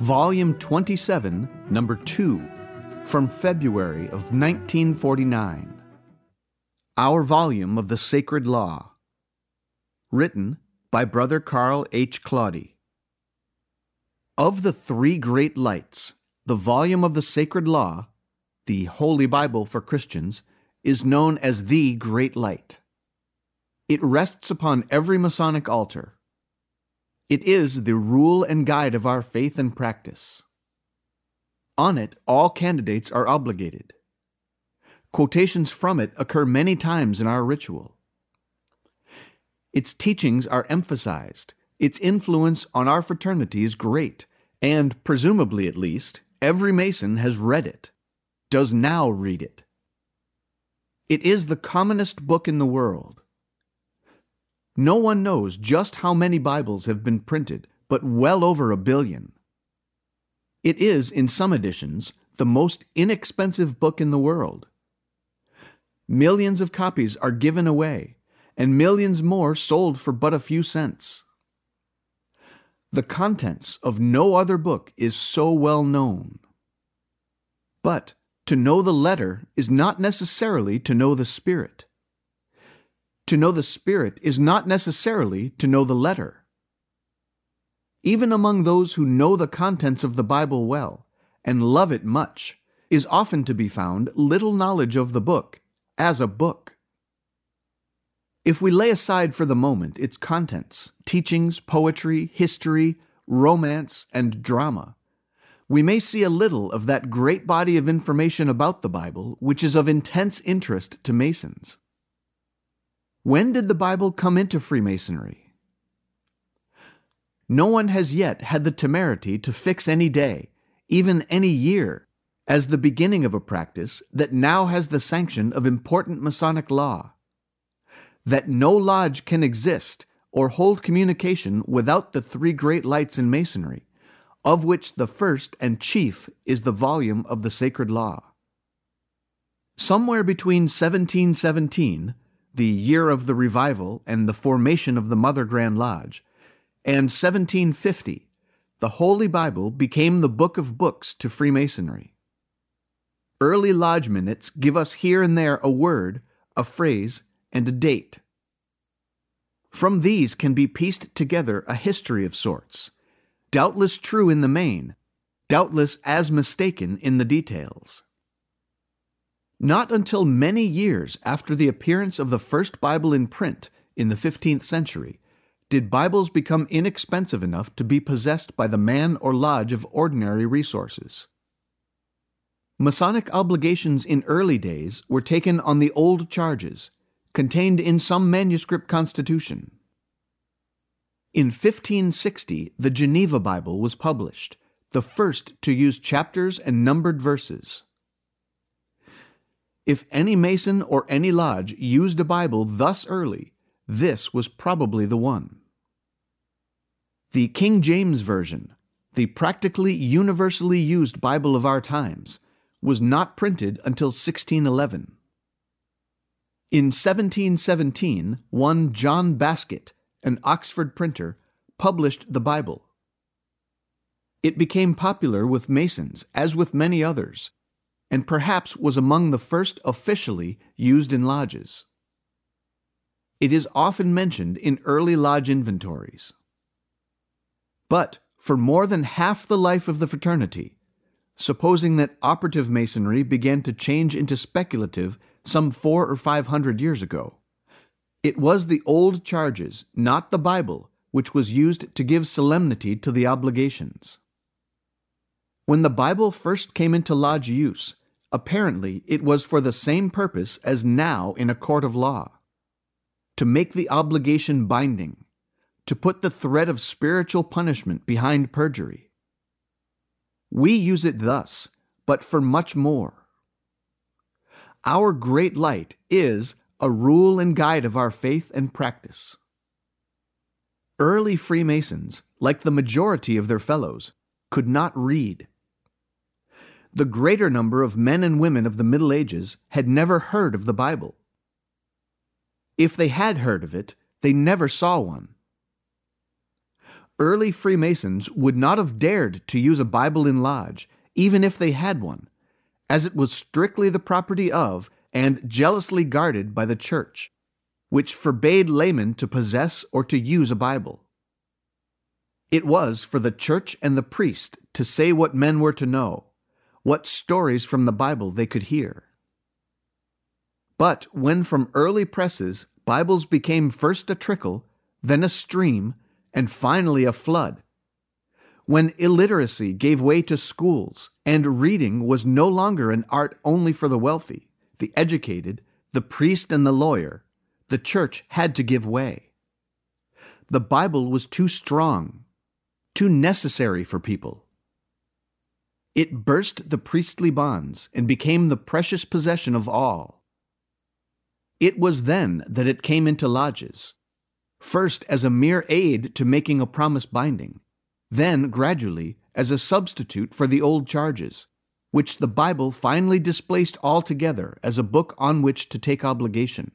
Volume 27, Number 2, from February of 1949. Our volume of the Sacred Law. Written by Brother Carl H. Claudy. Of the three great lights, the volume of the Sacred Law, the Holy Bible for Christians, is known as the Great Light. It rests upon every Masonic altar. It is the rule and guide of our faith and practice. On it, all candidates are obligated. Quotations from it occur many times in our ritual. Its teachings are emphasized, its influence on our fraternity is great, and, presumably at least, every Mason has read it, does now read it. It is the commonest book in the world. No one knows just how many Bibles have been printed, but well over a billion. It is, in some editions, the most inexpensive book in the world. Millions of copies are given away, and millions more sold for but a few cents. The contents of no other book is so well known. But to know the letter is not necessarily to know the spirit. To know the Spirit is not necessarily to know the letter. Even among those who know the contents of the Bible well and love it much, is often to be found little knowledge of the book as a book. If we lay aside for the moment its contents, teachings, poetry, history, romance, and drama, we may see a little of that great body of information about the Bible which is of intense interest to Masons. When did the Bible come into Freemasonry? No one has yet had the temerity to fix any day, even any year, as the beginning of a practice that now has the sanction of important Masonic law. That no lodge can exist or hold communication without the three great lights in Masonry, of which the first and chief is the volume of the Sacred Law. Somewhere between 1717 the year of the revival and the formation of the Mother Grand Lodge, and 1750, the Holy Bible became the book of books to Freemasonry. Early lodge minutes give us here and there a word, a phrase, and a date. From these can be pieced together a history of sorts, doubtless true in the main, doubtless as mistaken in the details. Not until many years after the appearance of the first Bible in print in the 15th century did Bibles become inexpensive enough to be possessed by the man or lodge of ordinary resources. Masonic obligations in early days were taken on the old charges, contained in some manuscript constitution. In 1560, the Geneva Bible was published, the first to use chapters and numbered verses. If any Mason or any lodge used a Bible thus early, this was probably the one. The King James Version, the practically universally used Bible of our times, was not printed until 1611. In 1717, one John Baskett, an Oxford printer, published the Bible. It became popular with Masons, as with many others, and perhaps was among the first officially used in lodges. It is often mentioned in early lodge inventories. But for more than half the life of the fraternity, supposing that operative masonry began to change into speculative some four or five hundred years ago, it was the old charges, not the Bible, which was used to give solemnity to the obligations. When the Bible first came into lodge use, Apparently, it was for the same purpose as now in a court of law to make the obligation binding, to put the threat of spiritual punishment behind perjury. We use it thus, but for much more. Our great light is a rule and guide of our faith and practice. Early Freemasons, like the majority of their fellows, could not read. The greater number of men and women of the Middle Ages had never heard of the Bible. If they had heard of it, they never saw one. Early Freemasons would not have dared to use a Bible in lodge, even if they had one, as it was strictly the property of and jealously guarded by the Church, which forbade laymen to possess or to use a Bible. It was for the Church and the priest to say what men were to know, what stories from the Bible they could hear. But when from early presses Bibles became first a trickle, then a stream, and finally a flood, when illiteracy gave way to schools and reading was no longer an art only for the wealthy, the educated, the priest, and the lawyer, the church had to give way. The Bible was too strong, too necessary for people. It burst the priestly bonds and became the precious possession of all. It was then that it came into lodges, first as a mere aid to making a promise binding then gradually as a substitute for the old charges, which the Bible finally displaced altogether as a book on which to take obligation.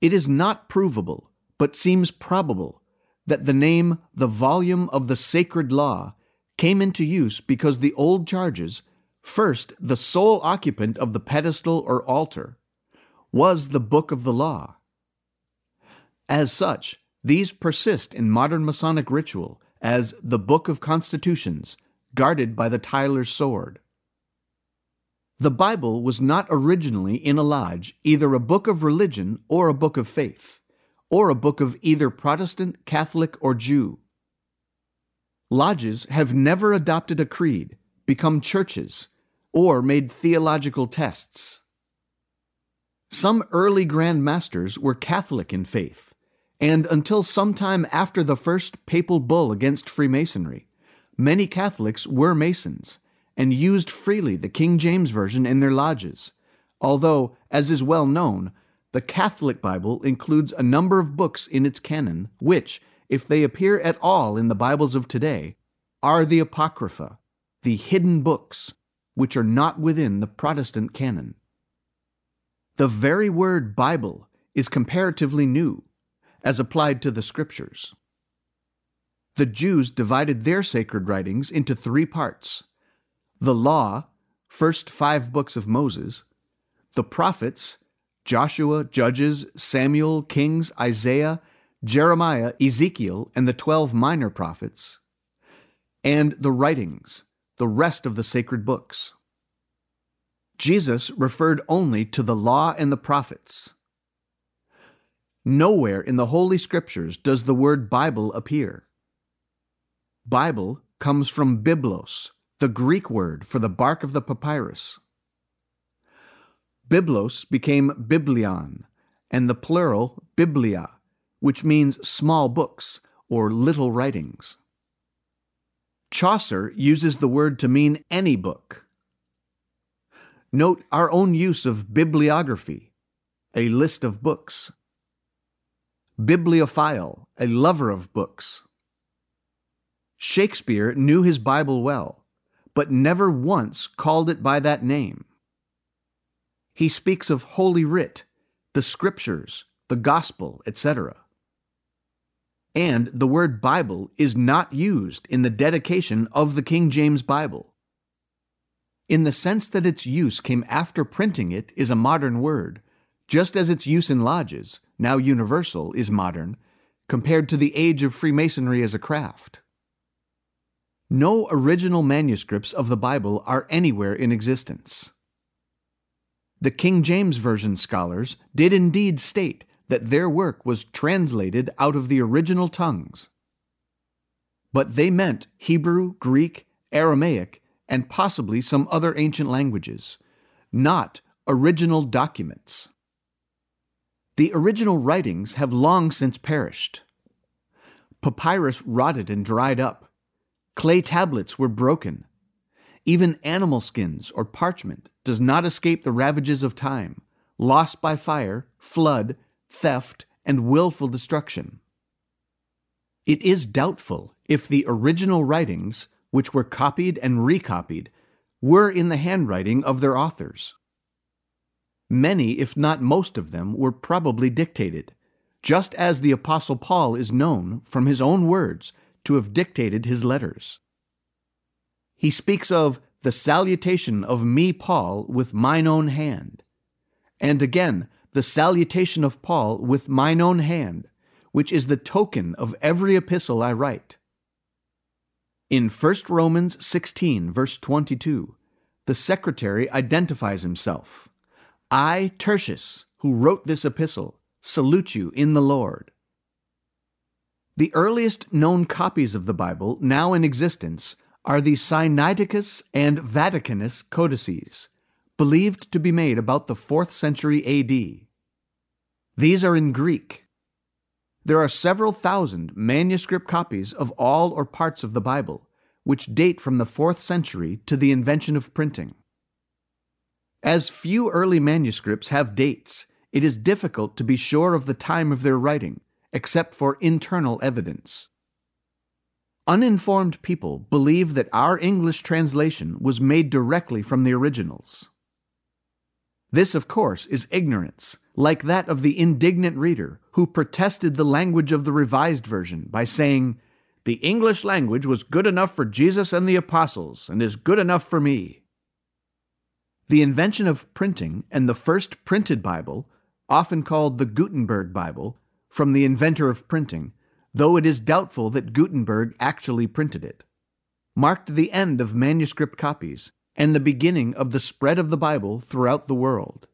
It is not provable, but seems probable, that the name the volume of the sacred law came into use because the old charges, first the sole occupant of the pedestal or altar, was the book of the law. As such, these persist in modern Masonic ritual as the Book of Constitutions, guarded by the Tyler's sword. The Bible was not originally in a lodge either a book of religion or a book of faith, or a book of either Protestant, Catholic, or Jew. Lodges have never adopted a creed, become churches, or made theological tests. Some early Grand Masters were Catholic in faith, and until sometime after the first papal bull against Freemasonry, many Catholics were Masons and used freely the King James Version in their lodges, although, as is well known, the Catholic Bible includes a number of books in its canon which, if they appear at all in the Bibles of today, are the Apocrypha, the hidden books, which are not within the Protestant canon. The very word Bible is comparatively new as applied to the Scriptures. The Jews divided their sacred writings into three parts the Law, first five books of Moses, the prophets, Joshua, Judges, Samuel, Kings, Isaiah, Jeremiah, Ezekiel, and the twelve minor prophets, and the writings, the rest of the sacred books. Jesus referred only to the law and the prophets. Nowhere in the Holy Scriptures does the word Bible appear. Bible comes from biblos, the Greek word for the bark of the papyrus. Biblos became biblion, and the plural biblia, which means small books or little writings. Chaucer uses the word to mean any book. Note our own use of bibliography, a list of books bibliophile, a lover of books. Shakespeare knew his Bible well, but never once called it by that name. He speaks of Holy Writ, the Scriptures, the Gospel, etc. And the word Bible is not used in the dedication of the King James Bible. In the sense that its use came after printing it is a modern word, just as its use in lodges, now universal, is modern, compared to the age of Freemasonry as a craft. No original manuscripts of the Bible are anywhere in existence. The King James Version scholars did indeed state that their work was translated out of the original tongues. But they meant Hebrew, Greek, Aramaic, and possibly some other ancient languages, not original documents. The original writings have long since perished. Papyrus rotted and dried up. Clay tablets were broken. even animal skins or parchment, does not escape the ravages of time, lost by fire, flood, theft, and willful destruction. It is doubtful if the original writings, which were copied and recopied, were in the handwriting of their authors. Many, if not most of them, were probably dictated, just as the Apostle Paul is known, from his own words, to have dictated his letters. He speaks of the salutation of me, Paul, with mine own hand, and again, the salutation of Paul with mine own hand, which is the token of every epistle I write. In 1 Romans 16, verse 22, the secretary identifies himself I, Tertius, who wrote this epistle, salute you in the Lord. The earliest known copies of the Bible now in existence are the Sinaiticus and Vaticanus codices, believed to be made about the 4th century AD. These are in Greek. There are several thousand manuscript copies of all or parts of the Bible, which date from the 4th century to the invention of printing. As few early manuscripts have dates, it is difficult to be sure of the time of their writing, except for internal evidence. Uninformed people believe that our English translation was made directly from the originals. This, of course, is ignorance, like that of the indignant reader who protested the language of the Revised Version by saying, The English language was good enough for Jesus and the apostles, and is good enough for me. The invention of printing and the first printed Bible, often called the Gutenberg Bible, from the inventor of printing, though it is doubtful that Gutenberg actually printed it, marked the end of manuscript copies and the beginning of the spread of the Bible throughout the world.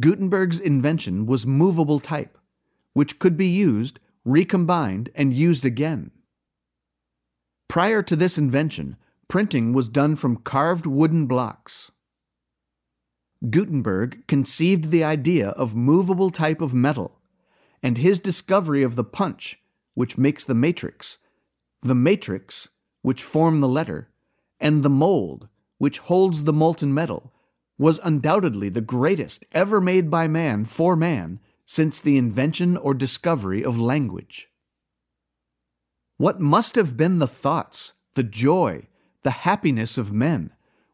Gutenberg's invention was movable type, which could be used, recombined, and used again. Prior to this invention, printing was done from carved wooden blocks. Gutenberg conceived the idea of movable type of metal, and his discovery of the punch, which makes the matrix, the matrix, which form the letter, and the mold, which holds the molten metal, was undoubtedly the greatest ever made by man for man since the invention or discovery of language. What must have been the thoughts, the joy, the happiness of men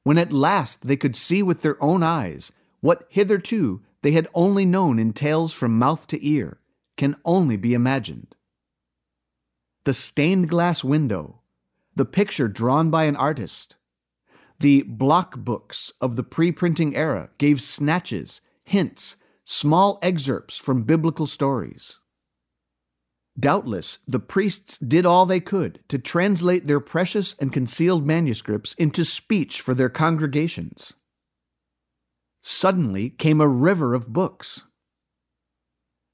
when at last they could see with their own eyes what hitherto they had only known in tales from mouth to ear, can only be imagined. The stained glass window, the picture drawn by an artist, the block books of the pre printing era gave snatches, hints, small excerpts from biblical stories. Doubtless, the priests did all they could to translate their precious and concealed manuscripts into speech for their congregations. Suddenly came a river of books.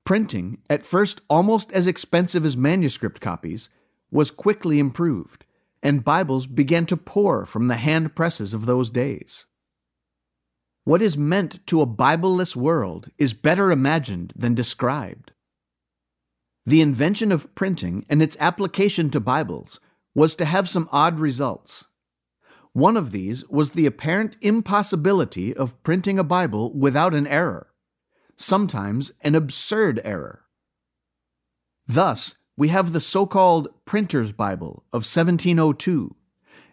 Printing, at first almost as expensive as manuscript copies, was quickly improved, and Bibles began to pour from the hand presses of those days. What is meant to a Bibleless world is better imagined than described. The invention of printing and its application to Bibles was to have some odd results. One of these was the apparent impossibility of printing a Bible without an error, sometimes an absurd error. Thus, we have the so called Printer's Bible of 1702,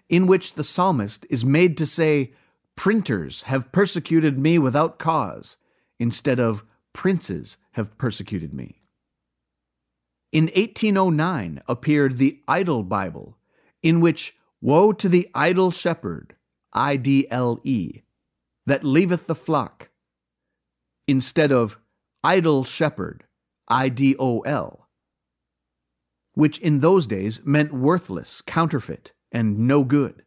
in which the psalmist is made to say, Printers have persecuted me without cause, instead of Princes have persecuted me. In 1809 appeared the Idle Bible, in which Woe to the idle shepherd, I D L E, that leaveth the flock, instead of idol shepherd, I D O L, which in those days meant worthless, counterfeit, and no good.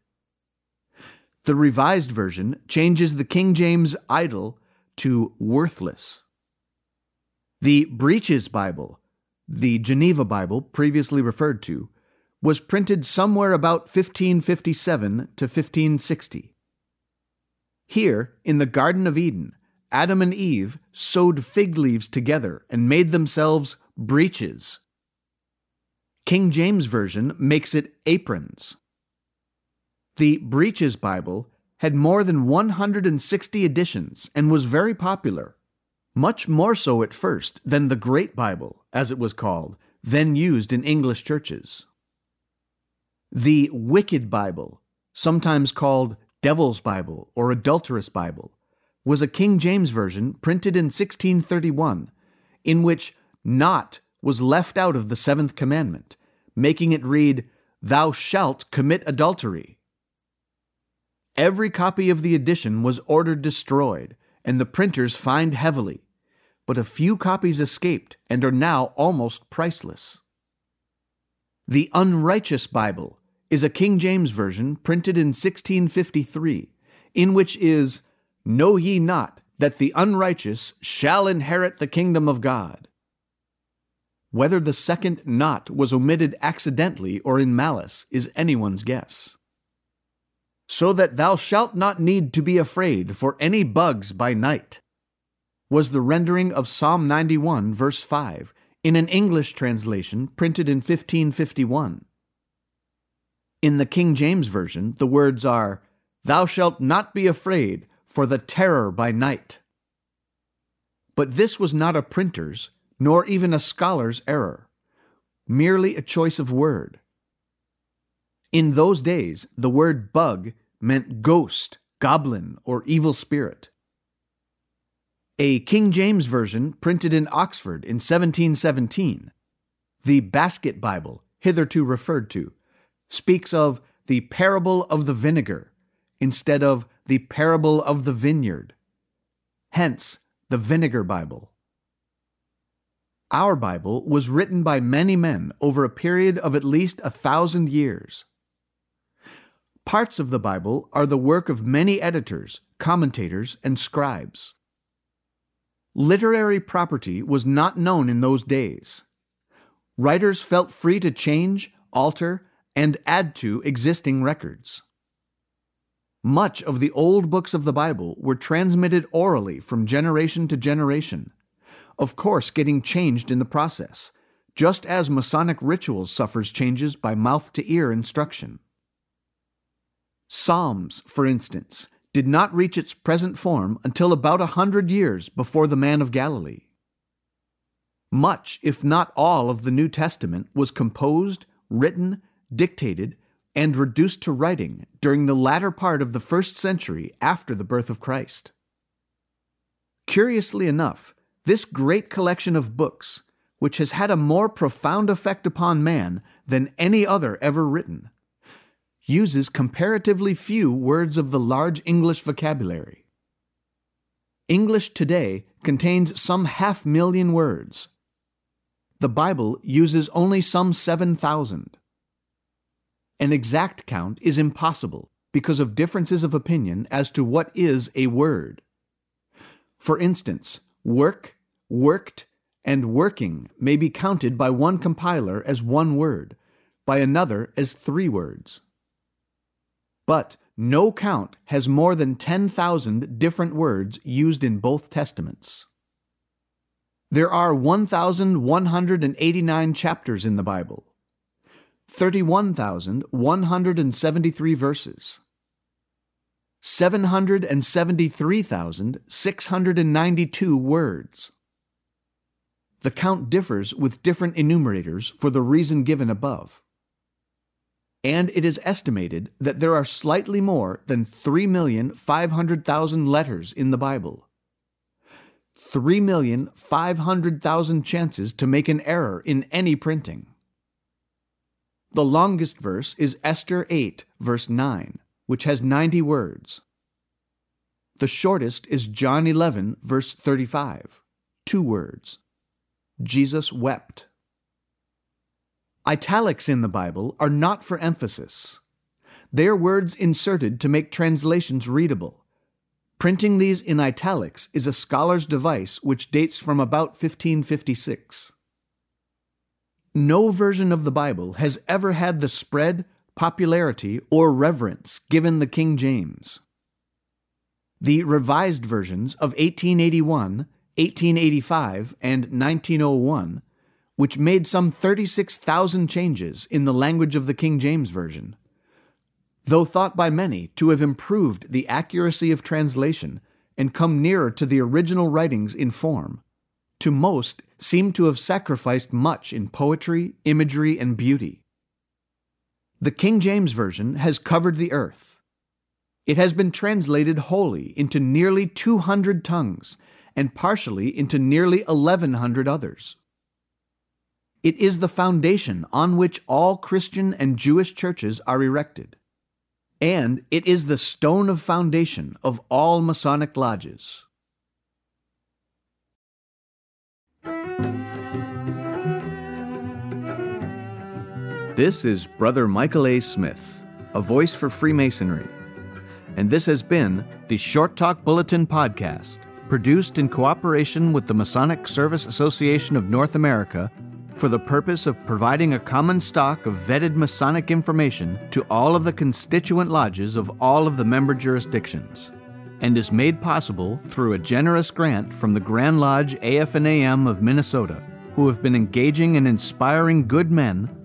The Revised Version changes the King James idol to worthless. The Breeches Bible the Geneva Bible, previously referred to, was printed somewhere about 1557 to 1560. Here, in the Garden of Eden, Adam and Eve sewed fig leaves together and made themselves breeches. King James Version makes it aprons. The Breeches Bible had more than 160 editions and was very popular, much more so at first than the Great Bible, as it was called, then used in English churches. The Wicked Bible, sometimes called Devil's Bible or Adulterous Bible, was a King James Version printed in 1631, in which not was left out of the seventh commandment, making it read, Thou shalt commit adultery. Every copy of the edition was ordered destroyed, and the printers fined heavily, but a few copies escaped and are now almost priceless. The Unrighteous Bible is a King James Version printed in 1653, in which is, Know ye not that the unrighteous shall inherit the kingdom of God? Whether the second not was omitted accidentally or in malice is anyone's guess. So that thou shalt not need to be afraid for any bugs by night, was the rendering of Psalm 91, verse 5, in an English translation printed in 1551. In the King James Version, the words are, Thou shalt not be afraid for the terror by night. But this was not a printer's, nor even a scholar's error, merely a choice of word. In those days, the word bug meant ghost, goblin, or evil spirit. A King James Version printed in Oxford in 1717, the Baskett Bible, hitherto referred to, speaks of the parable of the vinegar instead of the parable of the vineyard. Hence, the Vinegar Bible. Our Bible was written by many men over a period of at least a thousand years. Parts of the Bible are the work of many editors, commentators, and scribes. Literary property was not known in those days. Writers felt free to change, alter, and add to existing records. Much of the old books of the Bible were transmitted orally from generation to generation, of course, getting changed in the process, just as Masonic rituals suffers changes by mouth to ear instruction. Psalms, for instance, did not reach its present form until about a hundred years before the man of Galilee. Much, if not all, of the New Testament was composed, written, dictated, and reduced to writing during the latter part of the first century after the birth of Christ. Curiously enough, this great collection of books, which has had a more profound effect upon man than any other ever written, uses comparatively few words of the large English vocabulary. English today contains some half million words. The Bible uses only some 7,000. An exact count is impossible because of differences of opinion as to what is a word. For instance, work, worked, and working may be counted by one compiler as one word, by another as three words. But no count has more than 10,000 different words used in both Testaments. There are 1,189 chapters in the Bible, 31,173 verses, 773,692 words. The count differs with different enumerators for the reason given above. And it is estimated that there are slightly more than 3,500,000 letters in the Bible. 3,500,000 chances to make an error in any printing. The longest verse is Esther 8, verse 9, which has 90 words. The shortest is John 11, verse 35, two words. Jesus wept. Italics in the Bible are not for emphasis. They are words inserted to make translations readable. Printing these in italics is a scholar's device which dates from about 1556. No version of the Bible has ever had the spread, popularity, or reverence given the King James. The revised versions of 1881, 1885, and 1901, which made some 36,000 changes in the language of the King James Version, though thought by many to have improved the accuracy of translation and come nearer to the original writings in form, to most seem to have sacrificed much in poetry, imagery, and beauty. The King James Version has covered the earth. It has been translated wholly into nearly 200 tongues and partially into nearly 1,100 others. It is the foundation on which all Christian and Jewish churches are erected. And it is the stone of foundation of all Masonic lodges. This is Brother Michael A. Smith, a voice for Freemasonry. And this has been the Short Talk Bulletin Podcast, produced in cooperation with the Masonic Service Association of North America for the purpose of providing a common stock of vetted Masonic information to all of the constituent lodges of all of the member jurisdictions, and is made possible through a generous grant from the Grand Lodge AF&AM of Minnesota, who have been engaging and inspiring good men